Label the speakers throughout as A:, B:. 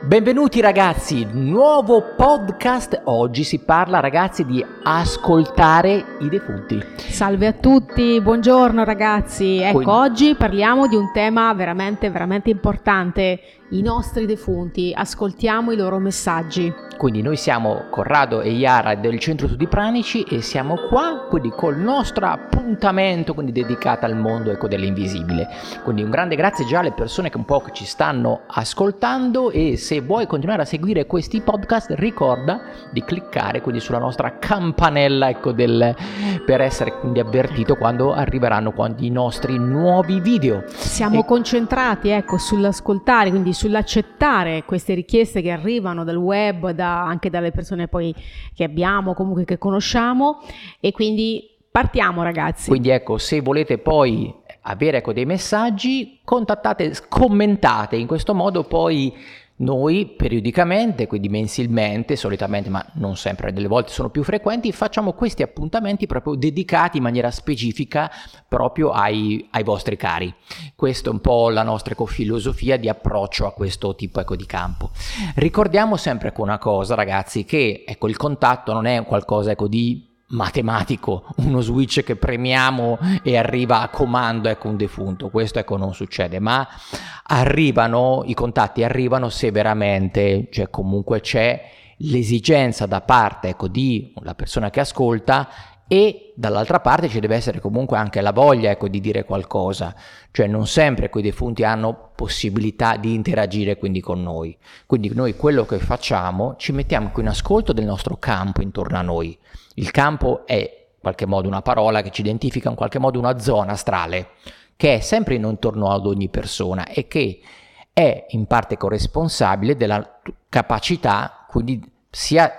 A: Benvenuti ragazzi, nuovo podcast. Oggi si parla ragazzi di ascoltare i defunti.
B: Salve a tutti, buongiorno ragazzi. Ecco,
A: Quindi-
B: oggi parliamo di un tema veramente, veramente importante. I nostri defunti, ascoltiamo i loro messaggi.
A: Quindi noi siamo Corrado e Iara del Centro Studi Pranici e siamo qua quindi col nostro appuntamento quindi dedicato al mondo ecco, dell'invisibile. Quindi un grande grazie già alle persone che un po' ci stanno ascoltando e se vuoi continuare a seguire questi podcast ricorda di cliccare quindi sulla nostra campanella ecco, del, per essere quindi avvertito quando arriveranno quando i nostri nuovi video.
B: Siamo
A: E-
B: concentrati, ecco, sull'ascoltare, quindi sull'accettare queste richieste che arrivano dal web, da- anche dalle persone poi che abbiamo, comunque che conosciamo e quindi partiamo ragazzi.
A: Quindi ecco, se volete poi avere ecco, dei messaggi, contattate, commentate, in questo modo poi noi periodicamente, quindi mensilmente, solitamente, ma non sempre, delle volte sono più frequenti, facciamo questi appuntamenti proprio dedicati in maniera specifica proprio ai, ai vostri cari. Questa è un po' la nostra filosofia di approccio a questo tipo ecco, di campo. Ricordiamo sempre ecco, una cosa, ragazzi, che ecco, il contatto non è qualcosa ecco, di matematico, uno switch che premiamo e arriva a comando ecco un defunto, questo ecco non succede, ma arrivano, i contatti arrivano se veramente, cioè comunque c'è l'esigenza da parte ecco di la persona che ascolta e dall'altra parte ci deve essere comunque anche la voglia ecco, di dire qualcosa, cioè non sempre quei defunti hanno possibilità di interagire quindi con noi. Quindi noi quello che facciamo ci mettiamo qui in ascolto del nostro campo intorno a noi. Il campo è in qualche modo una parola che ci identifica in qualche modo una zona astrale che è sempre in intorno ad ogni persona e che è in parte corresponsabile della capacità quindi sia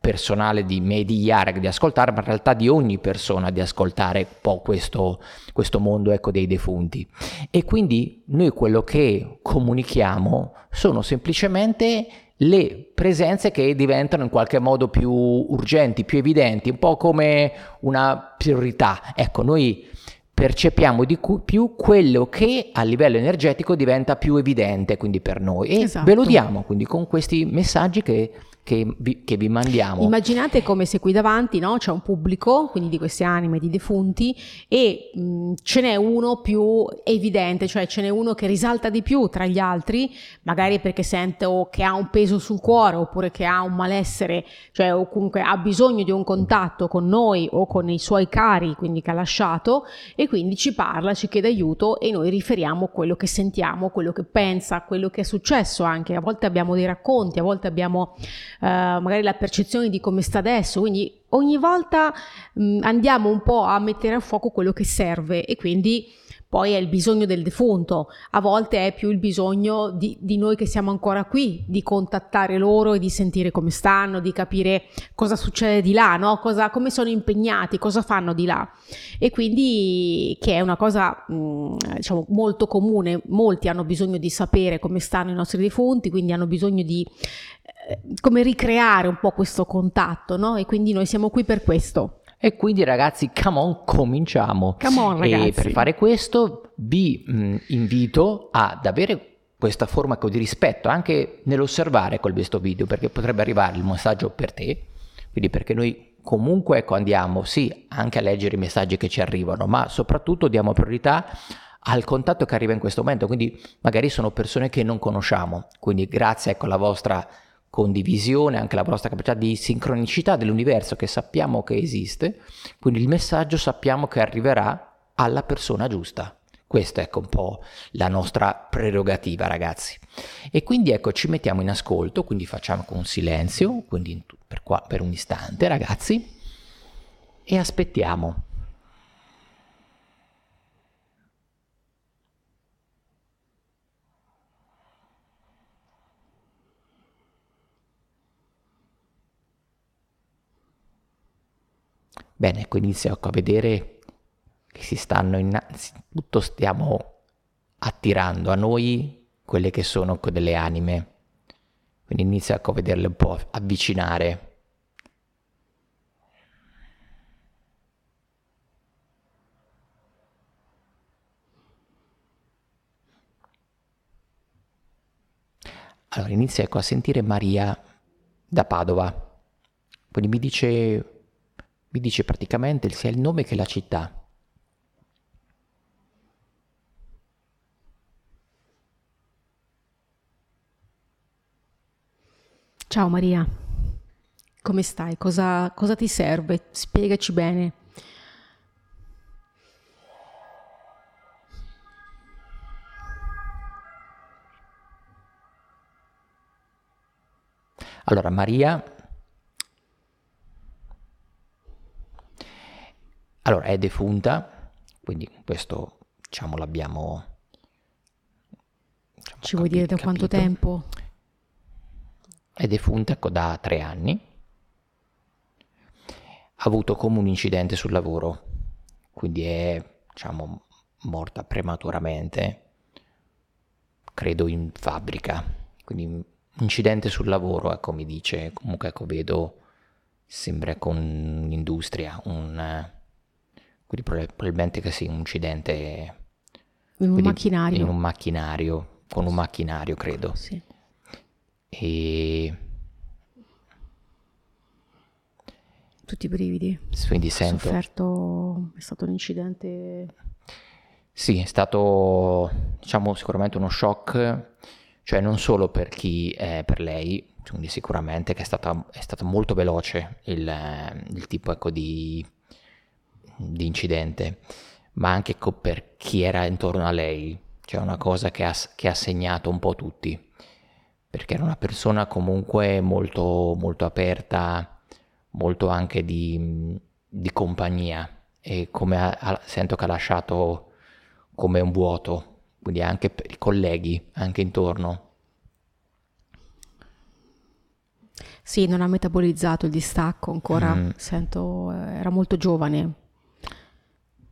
A: personale di me di Iara di ascoltare, ma in realtà di ogni persona di ascoltare un po' questo, questo mondo ecco, dei defunti. E quindi noi quello che comunichiamo sono semplicemente le presenze che diventano in qualche modo più urgenti, più evidenti, un po' come una priorità. Ecco, noi percepiamo di cu- più quello che a livello energetico diventa più evidente quindi per noi e
B: Esatto.
A: ve lo diamo quindi con questi messaggi che, che vi, che vi mandiamo.
B: Immaginate come se qui davanti no, c'è un pubblico, quindi di queste anime di defunti, e mh, ce n'è uno più evidente, cioè ce n'è uno che risalta di più tra gli altri, magari perché sente o che ha un peso sul cuore oppure che ha un malessere, cioè o comunque ha bisogno di un contatto con noi o con i suoi cari, quindi che ha lasciato, e quindi ci parla, ci chiede aiuto e noi riferiamo quello che sentiamo, quello che pensa, quello che è successo anche. A volte abbiamo dei racconti, a volte abbiamo magari la percezione di come sta adesso, quindi ogni volta mh, andiamo un po' a mettere a fuoco quello che serve e quindi poi è il bisogno del defunto, a volte è più il bisogno di, di noi che siamo ancora qui, di contattare loro e di sentire come stanno, di capire cosa succede di là, no? cosa, come sono impegnati, cosa fanno di là. E quindi che è una cosa mh, diciamo molto comune, molti hanno bisogno di sapere come stanno i nostri defunti, quindi hanno bisogno di eh, come ricreare un po' questo contatto, no? E quindi noi siamo qui per questo.
A: E quindi ragazzi, come on, cominciamo.
B: Come on, ragazzi.
A: E per fare questo vi mh, invito ad avere questa forma di rispetto anche nell'osservare questo video, perché potrebbe arrivare il messaggio per te, quindi perché noi comunque ecco, andiamo sì anche a leggere i messaggi che ci arrivano, ma soprattutto diamo priorità al contatto che arriva in questo momento, quindi magari sono persone che non conosciamo, quindi grazie ecco, alla vostra condivisione, anche la vostra capacità di sincronicità dell'universo che sappiamo che esiste, quindi il messaggio sappiamo che arriverà alla persona giusta. Questa è ecco un po' la nostra prerogativa, ragazzi. E quindi ecco, ci mettiamo in ascolto, quindi facciamo con silenzio, quindi per, qua, per un istante, ragazzi, e aspettiamo. Bene, ecco, inizio ecco, a vedere che si stanno innanzitutto stiamo attirando a noi quelle che sono ecco, delle anime. Quindi inizio a vederle un po' avvicinare. Allora inizia ecco, a sentire Maria da Padova. Quindi mi dice, mi dice praticamente sia il nome che la città.
B: Ciao Maria, come stai? Cosa, cosa ti serve? Spiegaci bene.
A: Allora, Maria allora, è defunta, quindi questo diciamo l'abbiamo
B: diciamo, Ci vuoi capi- dire da quanto tempo?
A: È defunta ecco, da tre anni. Ha avuto come un incidente sul lavoro, quindi è diciamo morta prematuramente, credo in fabbrica, quindi incidente sul lavoro, ecco, mi dice, comunque ecco, vedo, sembra con un'industria, un, quindi probabilmente che sia un incidente...
B: In un macchinario.
A: In un macchinario, con un macchinario credo.
B: Sì.
A: E...
B: Tutti i brividi.
A: Quindi sento...
B: sofferto, è stato un incidente...
A: Sì, è stato, diciamo, sicuramente uno shock cioè non solo per chi, è per lei, quindi sicuramente che è stata, è stata molto veloce il, il tipo ecco, di, di, incidente, ma anche ecco, per chi era intorno a lei, cioè una cosa che ha, che ha segnato un po' tutti, perché era una persona comunque molto, molto aperta, molto anche di, di compagnia. E come ha, sento che ha lasciato come un vuoto. Quindi anche per i colleghi, anche intorno.
B: Sì, non ha metabolizzato il distacco ancora, mm. sento, eh, era molto giovane,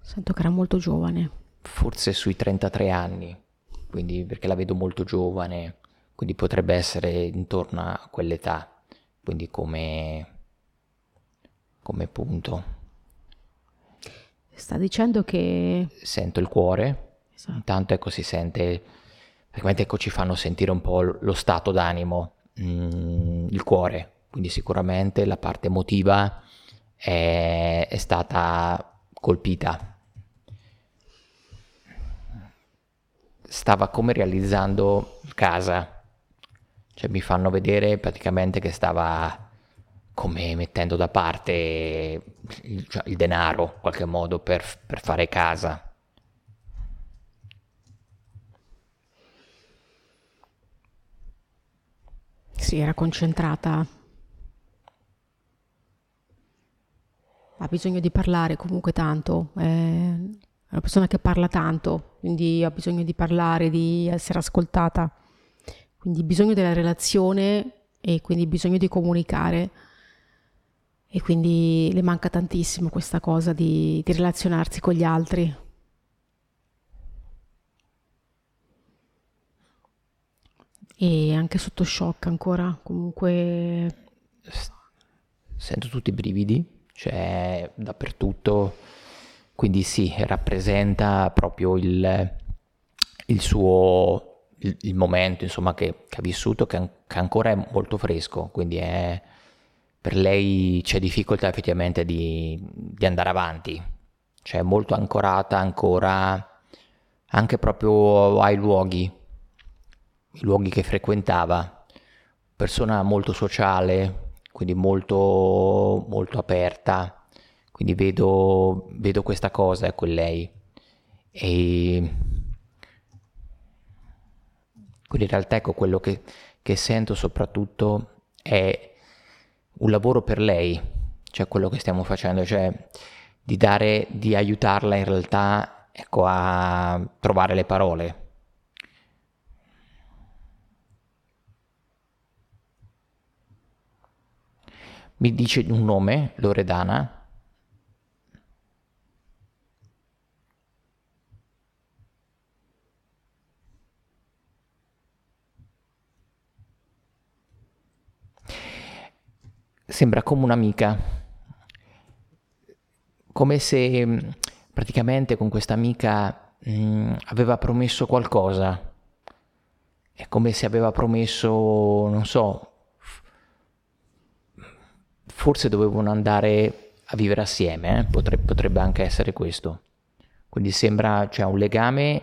B: sento che era molto giovane.
A: Forse sui 33 anni, quindi perché la vedo molto giovane, quindi potrebbe essere intorno a quell'età, quindi come, come punto.
B: Sta dicendo che...
A: Sento il cuore, Esatto. Intanto ecco si sente, praticamente ecco ci fanno sentire un po' lo stato d'animo, mm, il cuore, quindi sicuramente la parte emotiva è, è stata colpita. Stava come realizzando casa, cioè mi fanno vedere praticamente che stava come mettendo da parte il, cioè, il denaro in qualche modo per, per fare casa
B: Sì, era concentrata. Ha bisogno di parlare comunque tanto. È una persona che parla tanto, quindi ha bisogno di parlare, di essere ascoltata. Quindi bisogno della relazione e quindi bisogno di comunicare. E quindi le manca tantissimo questa cosa di, di relazionarsi con gli altri. e anche sotto shock ancora, comunque...
A: Sento tutti i brividi, cioè dappertutto, quindi sì, rappresenta proprio il, il suo, il, il, momento insomma che, che ha vissuto, che, che, ancora è molto fresco, quindi è, per lei c'è difficoltà effettivamente di, di andare avanti, cioè molto ancorata ancora anche proprio ai luoghi, i luoghi che frequentava, persona molto sociale, quindi molto, molto aperta, quindi vedo, vedo questa cosa ecco in lei. E quindi in realtà ecco quello che, che sento soprattutto è un lavoro per lei, cioè quello che stiamo facendo, cioè di dare, di aiutarla in realtà ecco, a trovare le parole Mi dice un nome, Loredana? Sembra come un'amica, come se mm, praticamente con questa amica mh, mm, aveva promesso qualcosa è come se aveva promesso, non so, forse dovevano andare a vivere assieme, eh? potrebbe, potrebbe, anche essere questo. Quindi sembra, cioè, un legame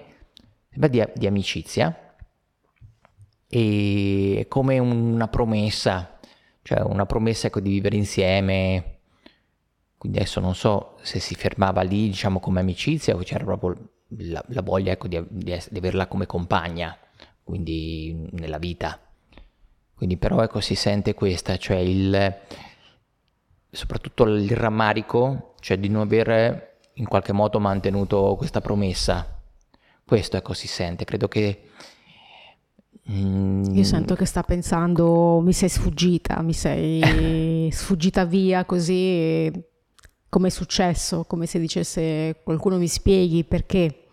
A: sembra di, di amicizia e è come una promessa, cioè una promessa ecco, di vivere insieme. Quindi adesso non so se si fermava lì, diciamo, come amicizia o c'era proprio la, la voglia ecco, di, di, di averla come compagna quindi nella vita. Quindi però ecco si sente questa, cioè il, soprattutto il rammarico, cioè di non aver in qualche modo mantenuto questa promessa. Questo ecco si sente, credo che...
B: Mm, Io sento che sta pensando mi sei sfuggita, mi sei sfuggita via così, come è successo, come se dicesse qualcuno mi spieghi perché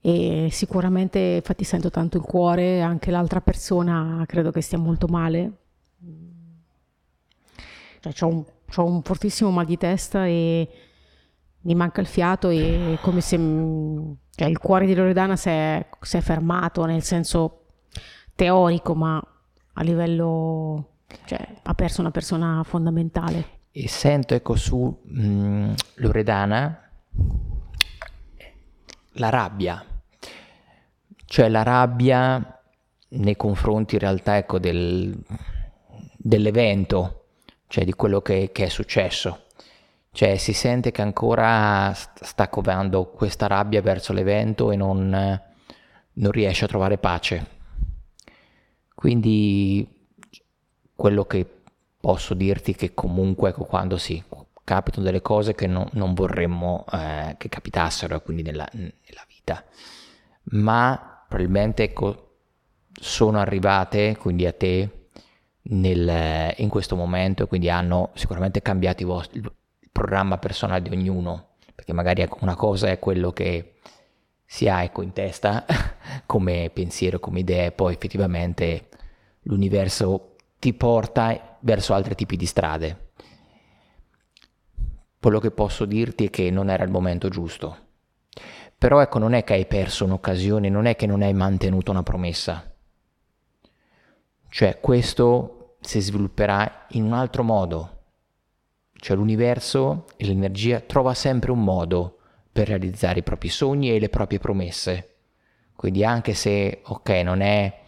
B: e sicuramente infatti sento tanto il cuore, anche l'altra persona credo che stia molto male. Cioè, ho un, un, fortissimo mal di testa e mi manca il fiato e come se cioè, il cuore di Loredana si è, si è fermato nel senso teorico, ma a livello cioè, ha perso una persona fondamentale.
A: E sento ecco su mh, mm, Loredana la rabbia cioè la rabbia nei confronti in realtà ecco, del, dell'evento, cioè di quello che, che, è successo. Cioè si sente che ancora sta covando questa rabbia verso l'evento e non, non riesce a trovare pace. Quindi quello che posso dirti è che comunque quando si capitano delle cose che no, non vorremmo eh, che capitassero quindi nella, nella vita, ma probabilmente ecco, sono arrivate quindi a te nel, in questo momento e quindi hanno sicuramente cambiato il, vostro, il programma personale di ognuno, perché magari ecco, una cosa è quello che si ha ecco, in testa come pensiero, come idea, poi effettivamente l'universo ti porta verso altri tipi di strade. Quello che posso dirti è che non era il momento giusto però ecco, non è che hai perso un'occasione, non è che non hai mantenuto una promessa. Cioè, questo si svilupperà in un altro modo. Cioè, l'universo e l'energia trova sempre un modo per realizzare i propri sogni e le proprie promesse. Quindi anche se, ok, non è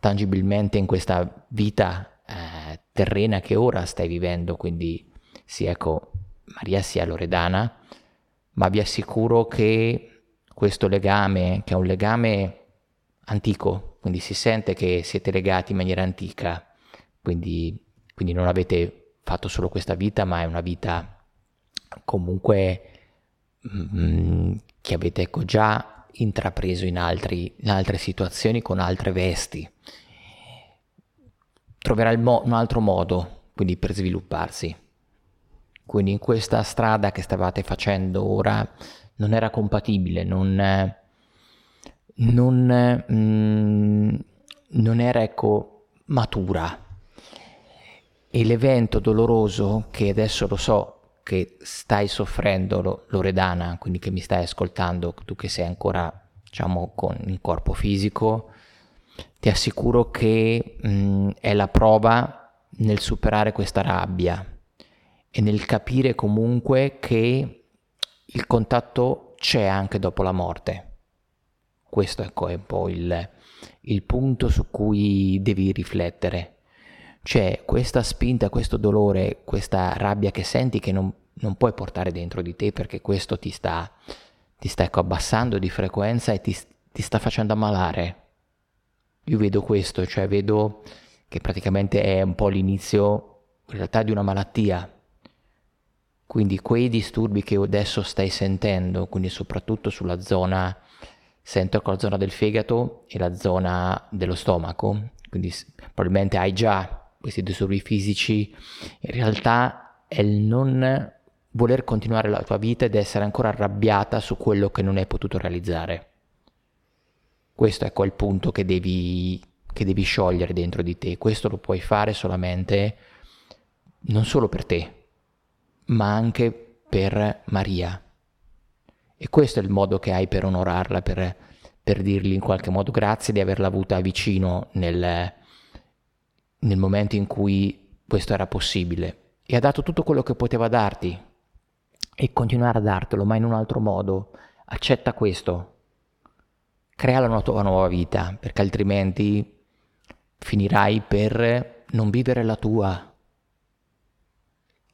A: tangibilmente in questa vita eh, terrena che ora stai vivendo, quindi sia ecco Maria sia Loredana, ma vi assicuro che questo legame, che è un legame antico, quindi si sente che siete legati in maniera antica, quindi, quindi non avete fatto solo questa vita, ma è una vita comunque mm, che avete ecco, già intrapreso in, altri, in, altre situazioni con altre vesti. Troverà mo- un altro modo quindi per svilupparsi. Quindi in questa strada che stavate facendo ora non era compatibile, non, non, mm, non era ecco, matura. E l'evento doloroso che adesso lo so che stai soffrendo, Loredana, quindi che mi stai ascoltando, tu che sei ancora diciamo con il corpo fisico, ti assicuro che mh, mm, è la prova nel superare questa rabbia e nel capire comunque che il contatto c'è anche dopo la morte. Questo ecco, è un po' il, il punto su cui devi riflettere. C'è questa spinta, questo dolore, questa rabbia che senti che non, non puoi portare dentro di te perché questo ti sta, ti sta ecco, abbassando di frequenza e ti, ti sta facendo ammalare. Io vedo questo, cioè vedo che praticamente è un po' l'inizio in realtà di una malattia, quindi quei disturbi che adesso stai sentendo, quindi soprattutto sulla zona, sento con la zona del fegato e la zona dello stomaco, quindi probabilmente hai già questi disturbi fisici, in realtà è il non voler continuare la tua vita ed essere ancora arrabbiata su quello che non hai potuto realizzare. Questo è quel punto che devi, che devi sciogliere dentro di te, questo lo puoi fare solamente non solo per te, ma anche per Maria. E questo è il modo che hai per onorarla, per, per dirgli in qualche modo grazie di averla avuta vicino nel, nel momento in cui questo era possibile. E ha dato tutto quello che poteva darti e continuare a dartelo, ma in un altro modo. Accetta questo. Crea la tua nuova vita, perché altrimenti finirai per non vivere la tua.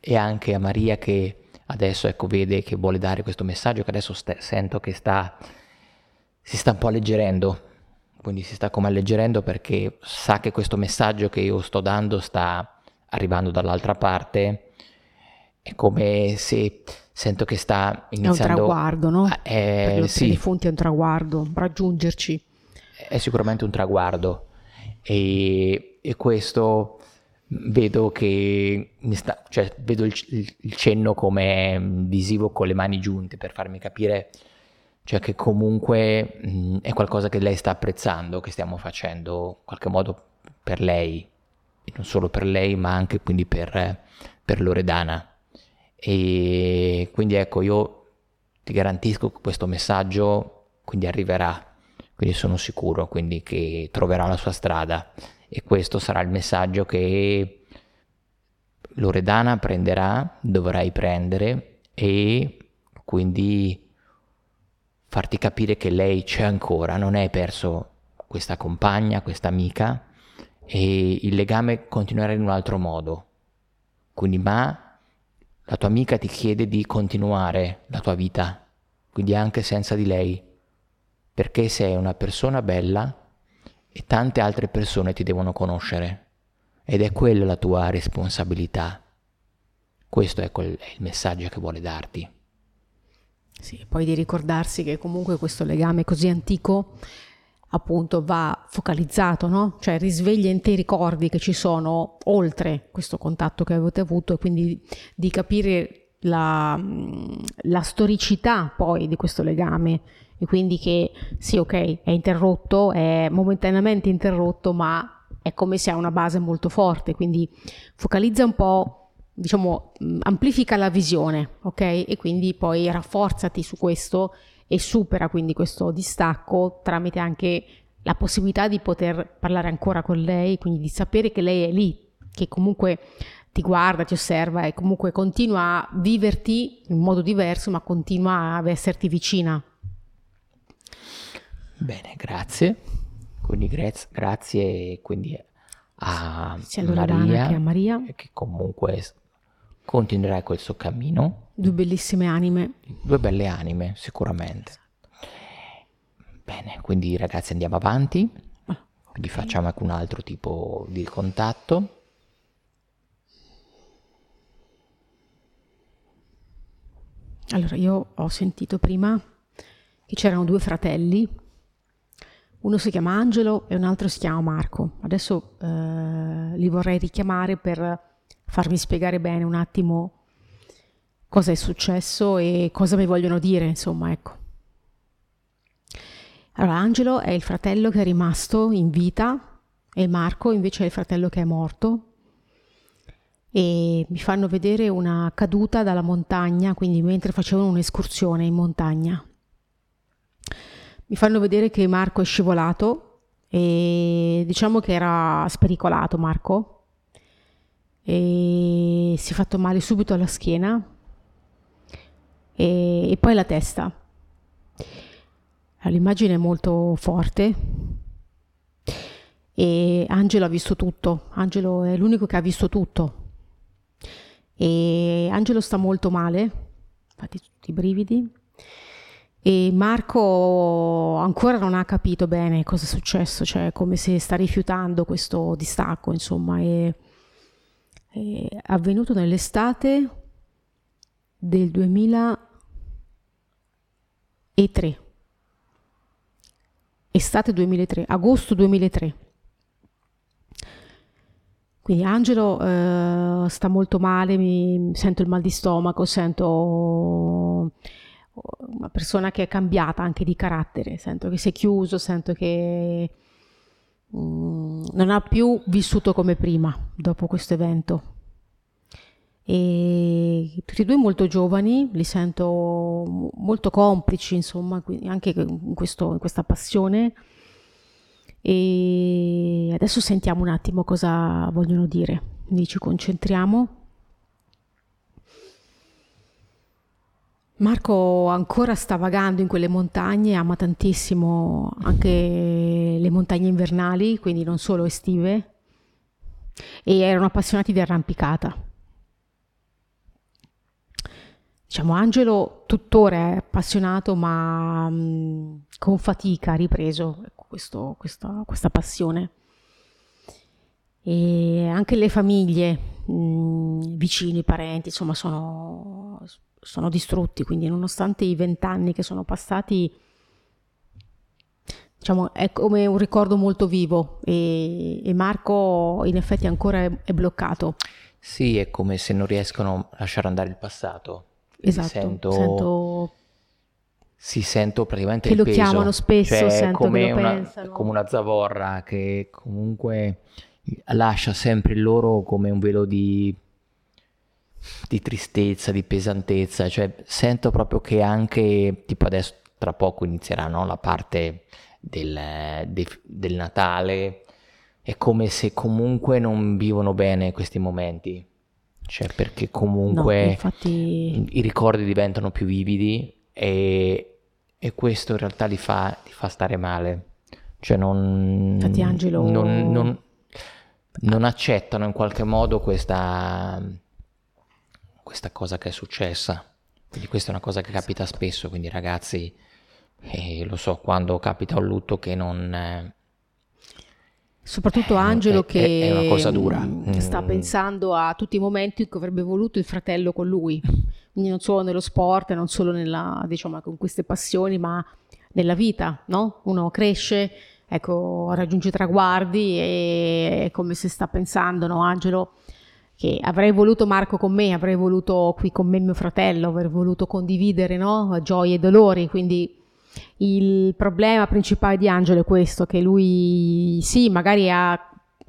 A: E anche a Maria che adesso ecco vede che vuole dare questo messaggio, che adesso st- sento che sta, si sta un po' alleggerendo, quindi si sta come alleggerendo perché sa che questo messaggio che io sto dando sta arrivando dall'altra parte, è come se sento che sta iniziando...
B: È un traguardo, no?
A: Eh,
B: per,
A: sì.
B: per i fonti è un traguardo, raggiungerci.
A: È sicuramente un traguardo e, e questo vedo che mi sta, cioè, vedo il, il, cenno come visivo con le mani giunte per farmi capire cioè che comunque mh, è qualcosa che lei sta apprezzando, che stiamo facendo in qualche modo per lei, e non solo per lei, ma anche quindi per, per Loredana. E quindi ecco, io ti garantisco che questo messaggio quindi arriverà, quindi sono sicuro quindi che troverà la sua strada. E questo sarà il messaggio che Loredana prenderà, dovrai prendere e quindi farti capire che lei c'è ancora, non hai perso questa compagna, questa amica e il legame continuerà in un altro modo. Quindi ma la tua amica ti chiede di continuare la tua vita, quindi anche senza di lei, perché sei una persona bella e tante altre persone ti devono conoscere ed è quella la tua responsabilità. Questo è, quel, è il messaggio che vuole darti.
B: Sì, poi di ricordarsi che comunque questo legame così antico appunto va focalizzato, no? Cioè risveglia in te i ricordi che ci sono oltre questo contatto che avete avuto e quindi di capire la, la storicità poi di questo legame e quindi che sì, ok, è interrotto, è momentaneamente interrotto, ma è come se ha una base molto forte, quindi focalizza un po', diciamo, amplifica la visione, ok? E quindi poi rafforzati su questo e supera quindi questo distacco tramite anche la possibilità di poter parlare ancora con lei, quindi di sapere che lei è lì, che comunque ti guarda, ti osserva e comunque continua a viverti in modo diverso, ma continua ad esserti vicina.
A: Bene, grazie. Quindi grazie, grazie quindi a Maria,
B: a Maria,
A: che comunque continuerà quel suo cammino.
B: Due bellissime anime.
A: Due belle anime, sicuramente. Bene, quindi ragazzi andiamo avanti.
B: Ah,
A: Quindi facciamo anche un altro tipo di contatto.
B: Allora, io ho sentito prima che c'erano due fratelli, uno si chiama Angelo e un altro si chiama Marco. Adesso eh, li vorrei richiamare per farmi spiegare bene un attimo cosa è successo e cosa mi vogliono dire, insomma, ecco. Allora, Angelo è il fratello che è rimasto in vita e Marco invece è il fratello che è morto e mi fanno vedere una caduta dalla montagna, quindi mentre facevano un'escursione in montagna. Mi fanno vedere che Marco è scivolato e diciamo che era spericolato Marco e si è fatto male subito alla schiena. E, e poi la testa. L'immagine è molto forte. E Angelo ha visto tutto, Angelo è l'unico che ha visto tutto. E Angelo sta molto male, infatti tutti i brividi. E Marco ancora non ha capito bene cosa è successo, cioè come se sta rifiutando questo distacco, insomma, è, è avvenuto nell'estate del 2003. Estate 2003, agosto 2003. Quindi Angelo eh, sta molto male, mi sento il mal di stomaco, sento una persona che è cambiata anche di carattere, sento che si è chiuso, sento che mm, non ha più vissuto come prima dopo questo evento. e tutti e due molto giovani, li sento molto complici, insomma, anche in, questo, in questa passione. E adesso sentiamo un attimo cosa vogliono dire, quindi ci concentriamo. Marco ancora sta vagando in quelle montagne, ama tantissimo anche le montagne invernali, quindi non solo estive, e erano appassionati di arrampicata. Diciamo, Angelo tuttora è appassionato, ma mh, con fatica ha ripreso questo, questa, questa, passione. E anche le famiglie, mh, vicini, parenti, insomma, sono, sono distrutti, quindi nonostante i vent'anni che sono passati, diciamo, è come un ricordo molto vivo e, e Marco in effetti ancora è, è bloccato.
A: Sì, è come se non riescono a lasciare andare il passato
B: Esatto, sento,
A: sento... Sì, sento praticamente
B: che lo peso. chiamano spesso,
A: cioè,
B: sento
A: come una,
B: pensano.
A: Come una zavorra che comunque lascia sempre il loro come un velo di, di tristezza, di pesantezza, cioè sento proprio che anche, tipo adesso tra poco inizierà no, la parte del, de, del Natale, è come se comunque non vivono bene questi momenti. Cioè perché comunque
B: no, infatti...
A: i ricordi diventano più vividi e, e questo in realtà li fa, li fa, stare male. Cioè non,
B: infatti Angelo...
A: non, non, non accettano in qualche modo questa, questa cosa che è successa. Quindi questa è una cosa che capita esatto. spesso, quindi ragazzi, eh, lo so, quando capita un lutto che non... Eh,
B: Soprattutto eh, Angelo
A: è, che è una cosa dura.
B: Mm, sta pensando a tutti i momenti in cui avrebbe voluto il fratello con lui, quindi non solo nello sport, non solo nella, diciamo, con queste passioni, ma nella vita, no? Uno cresce, ecco, raggiunge traguardi e è come se sta pensando, no, Angelo, che avrei voluto Marco con me, avrei voluto qui con me mio fratello, avrei voluto condividere, no? Gioie e dolori, quindi il problema principale di Angelo è questo, che lui sì, magari ha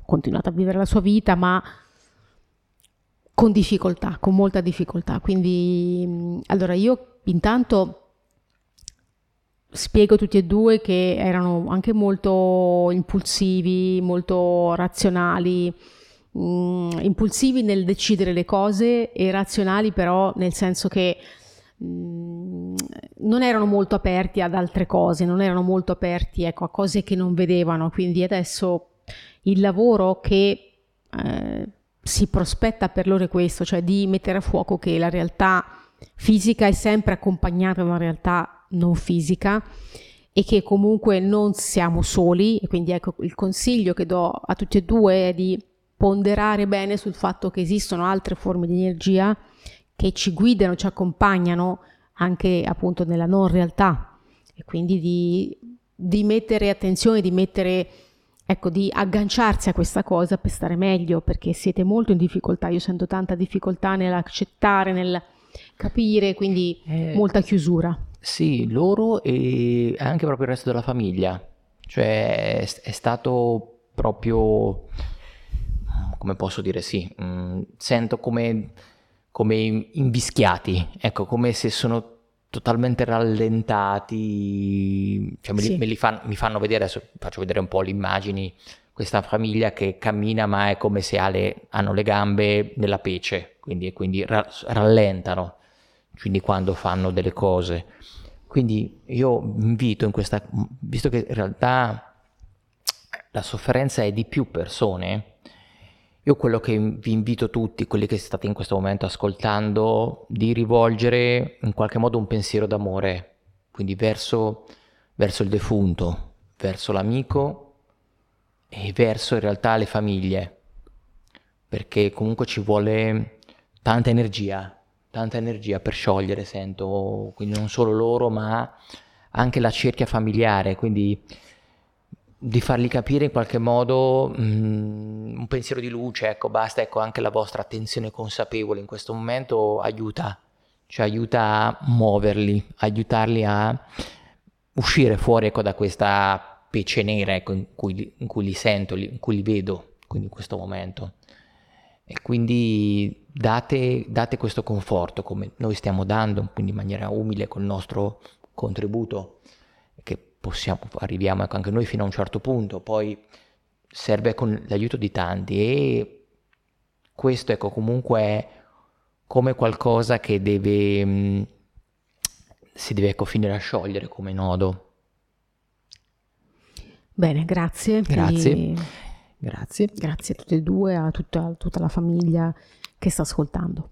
B: continuato a vivere la sua vita, ma con difficoltà, con molta difficoltà. Quindi, allora io intanto spiego tutti e due che erano anche molto impulsivi, molto razionali, mh, mm, impulsivi nel decidere le cose e razionali però nel senso che Mm, non erano molto aperti ad altre cose, non erano molto aperti ecco, a cose che non vedevano, quindi adesso il lavoro che eh, si prospetta per loro è questo, cioè di mettere a fuoco che la realtà fisica è sempre accompagnata da una realtà non fisica e che comunque non siamo soli. Quindi ecco il consiglio che do a tutti e due è di ponderare bene sul fatto che esistono altre forme di energia che ci guidano, ci accompagnano anche appunto nella non realtà. E quindi di, di mettere attenzione, di mettere ecco, di agganciarsi a questa cosa per stare meglio, perché siete molto in difficoltà, io sento tanta difficoltà nell'accettare, nel capire, quindi eh, molta chiusura.
A: Sì, loro e anche proprio il resto della famiglia, cioè è, è stato proprio, come posso dire, sì, mh, mm, sento come come invischiati, ecco, come se sono totalmente rallentati, cioè me, li, me li fan, mi fanno vedere, adesso faccio vedere un po' le immagini, questa famiglia che cammina ma è come se ha le, hanno le gambe nella pece, quindi, quindi ra, rallentano, quindi quando fanno delle cose. Quindi io invito in questa, visto che in realtà la sofferenza è di più persone, io quello che vi invito tutti, quelli che state in questo momento ascoltando, di rivolgere in qualche modo un pensiero d'amore, quindi verso, verso il defunto, verso l'amico e verso in realtà le famiglie, perché comunque ci vuole tanta energia, tanta energia per sciogliere, sento, quindi non solo loro, ma anche la cerchia familiare, quindi di fargli capire in qualche modo mh, mm, un pensiero di luce, ecco, basta, ecco, anche la vostra attenzione consapevole in questo momento aiuta, cioè aiuta a muoverli, aiutarli a uscire fuori, ecco, da questa pece nera, ecco, in cui, in cui li sento, in cui li vedo, quindi in questo momento. E quindi date, date questo conforto come noi stiamo dando, quindi in maniera umile col nostro contributo possiamo, arriviamo ecco, anche noi fino a un certo punto, poi serve con l'aiuto di tanti e questo ecco comunque è come qualcosa che deve, mh, si deve ecco, finire a sciogliere come nodo.
B: Bene, grazie.
A: Grazie. Quindi, grazie.
B: Grazie a tutte e due, a tutta, a tutta la famiglia che sta ascoltando.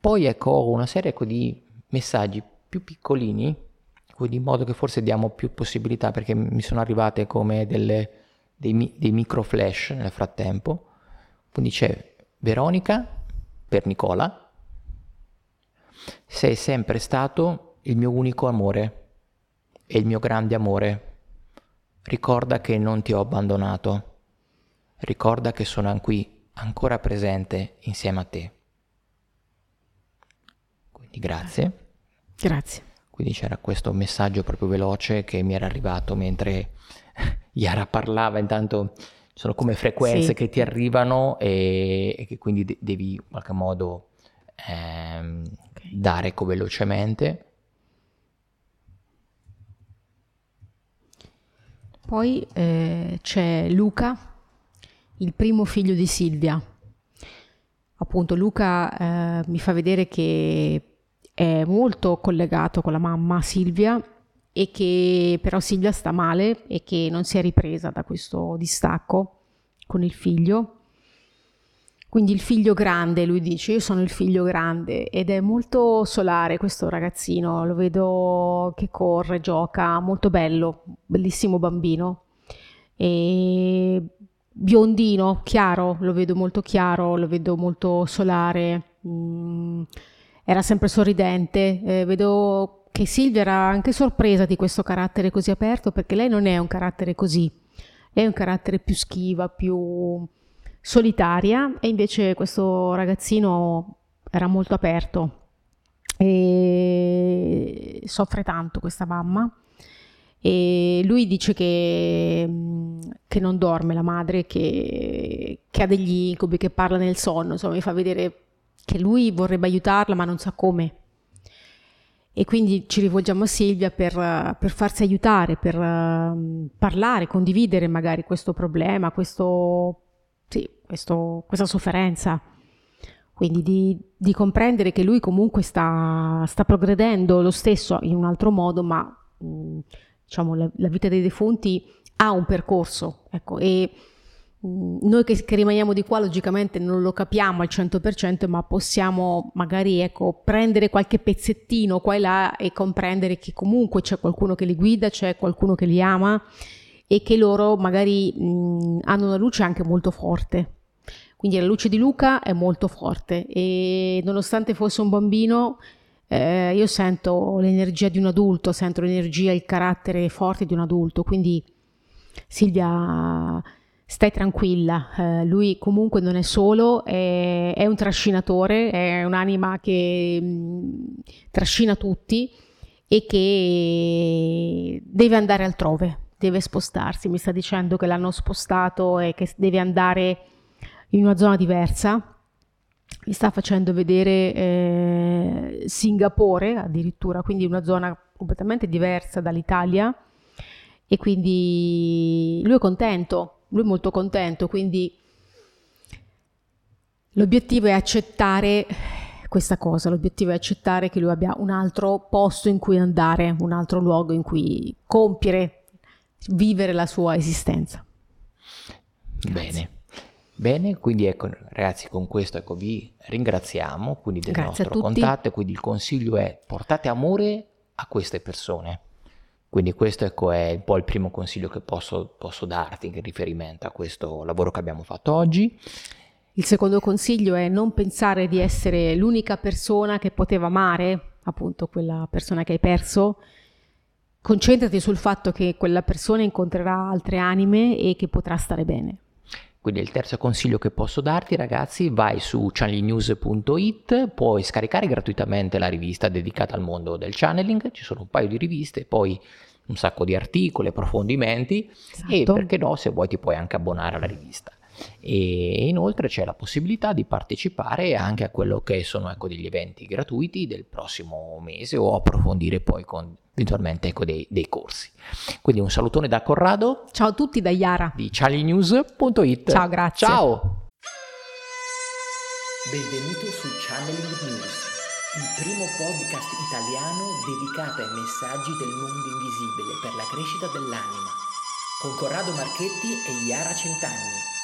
A: Poi ecco una serie ecco, di messaggi più piccolini, quindi in modo che forse diamo più possibilità perché mi sono arrivate come delle, dei, dei micro flash nel frattempo. Quindi c'è Veronica per Nicola. Sei sempre stato il mio unico amore e il mio grande amore. Ricorda che non ti ho abbandonato. Ricorda che sono qui ancora presente insieme a te. Quindi grazie.
B: Grazie.
A: Quindi c'era questo messaggio proprio veloce che mi era arrivato mentre Yara parlava, intanto sono come frequenze sì. che ti arrivano e, e che quindi de- devi in qualche modo ehm, okay. dare ecco velocemente.
B: Poi eh, c'è Luca, il primo figlio di Silvia. Appunto Luca eh, mi fa vedere che è molto collegato con la mamma Silvia e che però Silvia sta male e che non si è ripresa da questo distacco con il figlio. Quindi il figlio grande, lui dice, io sono il figlio grande ed è molto solare questo ragazzino, lo vedo che corre, gioca, molto bello, bellissimo bambino. E biondino, chiaro, lo vedo molto chiaro, lo vedo molto solare, mm, era sempre sorridente, eh, vedo che Silvia era anche sorpresa di questo carattere così aperto perché lei non è un carattere così, lei è un carattere più schiva, più solitaria e invece questo ragazzino era molto aperto e soffre tanto questa mamma. E lui dice che, che non dorme la madre, che, che, ha degli incubi, che parla nel sonno, insomma mi fa vedere che lui vorrebbe aiutarla ma non sa come e quindi ci rivolgiamo a Silvia per, per farsi aiutare, per uh, parlare, condividere magari questo problema, questo, sì, questo, questa sofferenza. Quindi di, di, comprendere che lui comunque sta, sta, progredendo lo stesso in un altro modo, ma mh, diciamo, la, la, vita dei defunti ha un percorso. Ecco, e Mm, noi che, che, rimaniamo di qua logicamente non lo capiamo al 100%, ma possiamo magari ecco, prendere qualche pezzettino qua e là e comprendere che comunque c'è qualcuno che li guida, c'è qualcuno che li ama e che loro magari mh, mm, hanno una luce anche molto forte. Quindi la luce di Luca è molto forte e nonostante fosse un bambino, eh, io sento l'energia di un adulto, sento l'energia, il carattere forte di un adulto. Quindi Silvia stai tranquilla, eh, lui comunque non è solo, è, è, un trascinatore, è un'anima che mh, mm, trascina tutti e che deve andare altrove, deve spostarsi. Mi sta dicendo che l'hanno spostato e che deve andare in una zona diversa. Mi sta facendo vedere eh, Singapore addirittura, quindi una zona completamente diversa dall'Italia e quindi lui è contento lui è molto contento, quindi l'obiettivo è accettare questa cosa, l'obiettivo è accettare che lui abbia un altro posto in cui andare, un altro luogo in cui compiere, vivere la sua esistenza.
A: Bene. Bene, quindi ecco ragazzi con questo ecco, vi ringraziamo quindi del Grazie nostro contatto quindi il consiglio è portate amore a queste persone quindi questo ecco, è un po' il primo consiglio che posso, posso darti in riferimento a questo lavoro che abbiamo fatto oggi.
B: Il secondo consiglio è non pensare di essere l'unica persona che poteva amare, appunto quella persona che hai perso. Concentrati sul fatto che quella persona incontrerà altre anime e che potrà stare bene.
A: Quindi il terzo consiglio che posso darti ragazzi, vai su channelnews.it, puoi scaricare gratuitamente la rivista dedicata al mondo del channeling, ci sono un paio di riviste, poi un sacco di articoli, approfondimenti esatto. e perché no se vuoi ti puoi anche abbonare alla rivista. E inoltre c'è la possibilità di partecipare anche a quello che sono ecco, degli eventi gratuiti del prossimo mese o approfondire poi con eventualmente ecco, dei, dei, corsi. Quindi un salutone da Corrado.
B: Ciao a tutti da Iara
A: di charlienews.it.
B: Ciao, grazie.
A: Ciao. Benvenuto su Channeling News, il primo podcast italiano dedicato ai messaggi del mondo invisibile per la crescita dell'anima, con Corrado Marchetti e Iara Centanni